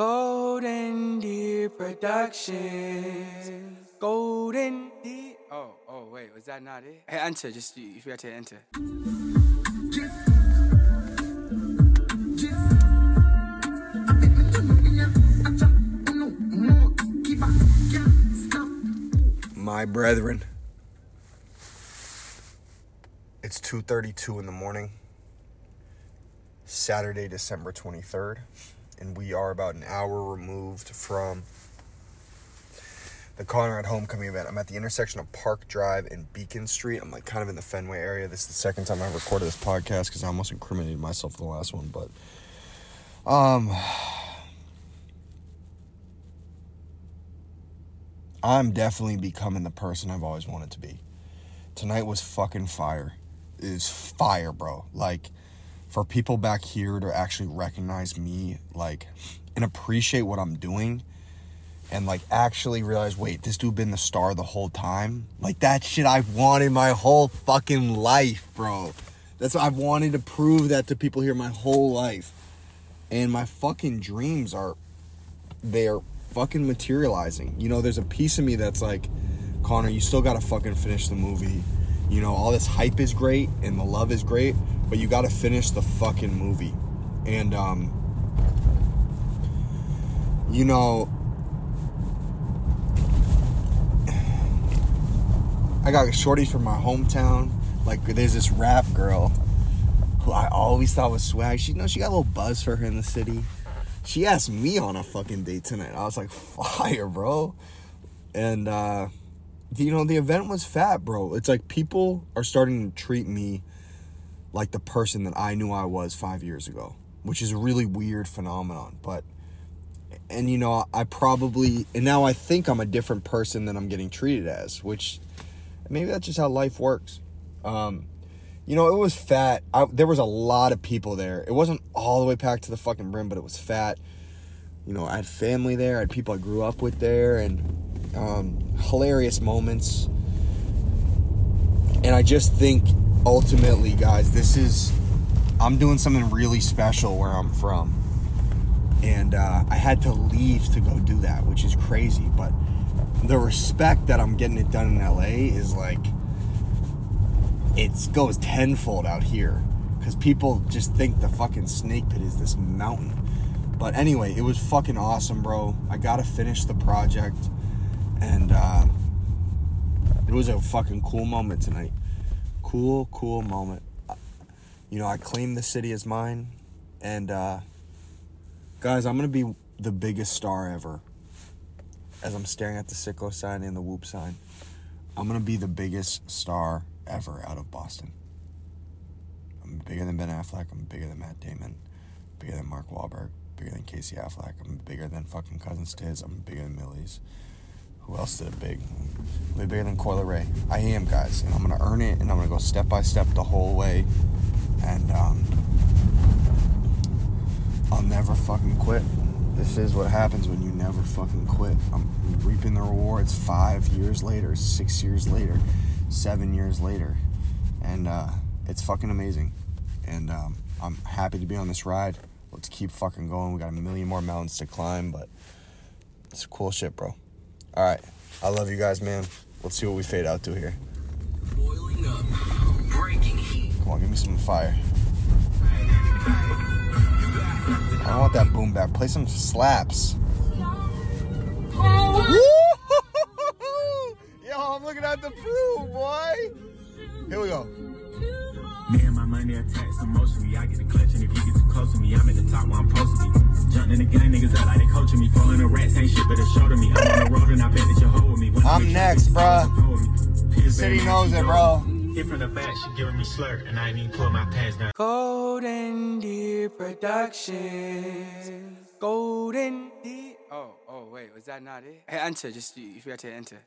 Golden Deer Productions. Golden Deer. Oh, oh, wait, was that not it? Hey, enter, just you, you forgot to enter. my brethren. It's 2:32 in the morning. Saturday, December 23rd, and we are about an hour removed from the Conrad Homecoming event. I'm at the intersection of Park Drive and Beacon Street. I'm like kind of in the Fenway area. This is the second time I've recorded this podcast because I almost incriminated myself in the last one, but um I'm definitely becoming the person I've always wanted to be. Tonight was fucking fire. It is fire, bro. Like, for people back here to actually recognize me, like, and appreciate what I'm doing, and like actually realize, wait, this dude been the star the whole time. Like that shit I've wanted my whole fucking life, bro. That's what I've wanted to prove that to people here my whole life. And my fucking dreams are they're fucking materializing. You know, there's a piece of me that's like, Connor, you still gotta fucking finish the movie. You know, all this hype is great and the love is great, but you gotta finish the fucking movie. And um you know I got shorties from my hometown. Like there's this rap girl who I always thought was swag. She you know she got a little buzz for her in the city she asked me on a fucking date tonight. I was like, fire, bro. And uh you know, the event was fat, bro. It's like people are starting to treat me like the person that I knew I was five years ago, which is a really weird phenomenon. But and you know, I probably and now I think I'm a different person than I'm getting treated as, which maybe that's just how life works. Um, you know, it was fat. I, there was a lot of people there. It wasn't all the way packed to the fucking brim, but it was fat. You know, I had family there. I had people I grew up with there, and um, hilarious moments. And I just think, ultimately, guys, this is I'm doing something really special where I'm from, and uh, I had to leave to go do that, which is crazy. But the respect that I'm getting it done in LA is like it goes tenfold out here because people just think the fucking snake pit is this mountain. But anyway, it was fucking awesome, bro. I gotta finish the project, and uh, it was a fucking cool moment tonight. Cool, cool moment. You know, I claim the city as mine, and uh, guys, I'm gonna be the biggest star ever. As I'm staring at the Citgo sign and the Whoop sign, I'm gonna be the biggest star ever out of Boston. I'm bigger than Ben Affleck. I'm bigger than Matt Damon. Bigger than Mark Wahlberg. Bigger than Casey Affleck. I'm bigger than fucking Cousin Stiz. I'm bigger than Millyz. Who else did it big? I'm bigger than Coi Leray. I am, guys, and I'm gonna earn it, and I'm gonna go step by step the whole way, and um, I'll never fucking quit. This is what happens when you never fucking quit. I'm reaping the rewards five years later, six years later seven years later. And uh, it's fucking amazing. And um, I'm happy to be on this ride. Let's keep fucking going. We got a million more mountains to climb, but it's cool shit, bro. All right. I love you guys, man. Let's see what we fade out to here. Boiling up. Breaking heat. Come on, give me some fire. I don't want that boom back. Play some slaps. Money attached emotionally. I get the clutch, and if you get too close to me, I'm at the top where I'm supposed to be. Jumping in the gun, niggas out like they coaching me. Falling the rats ain't shit, but it's show to me. I'm on the road, and I bet that you're holding me. When I'm next, bruh. The city knows it, bro. Hit from the back, she giving me slur, and I ain't even pull my pants down. Golden Deer Productions. Golden Deer. Oh, oh, wait, was that not it? Hey, enter, just if you forgot to enter.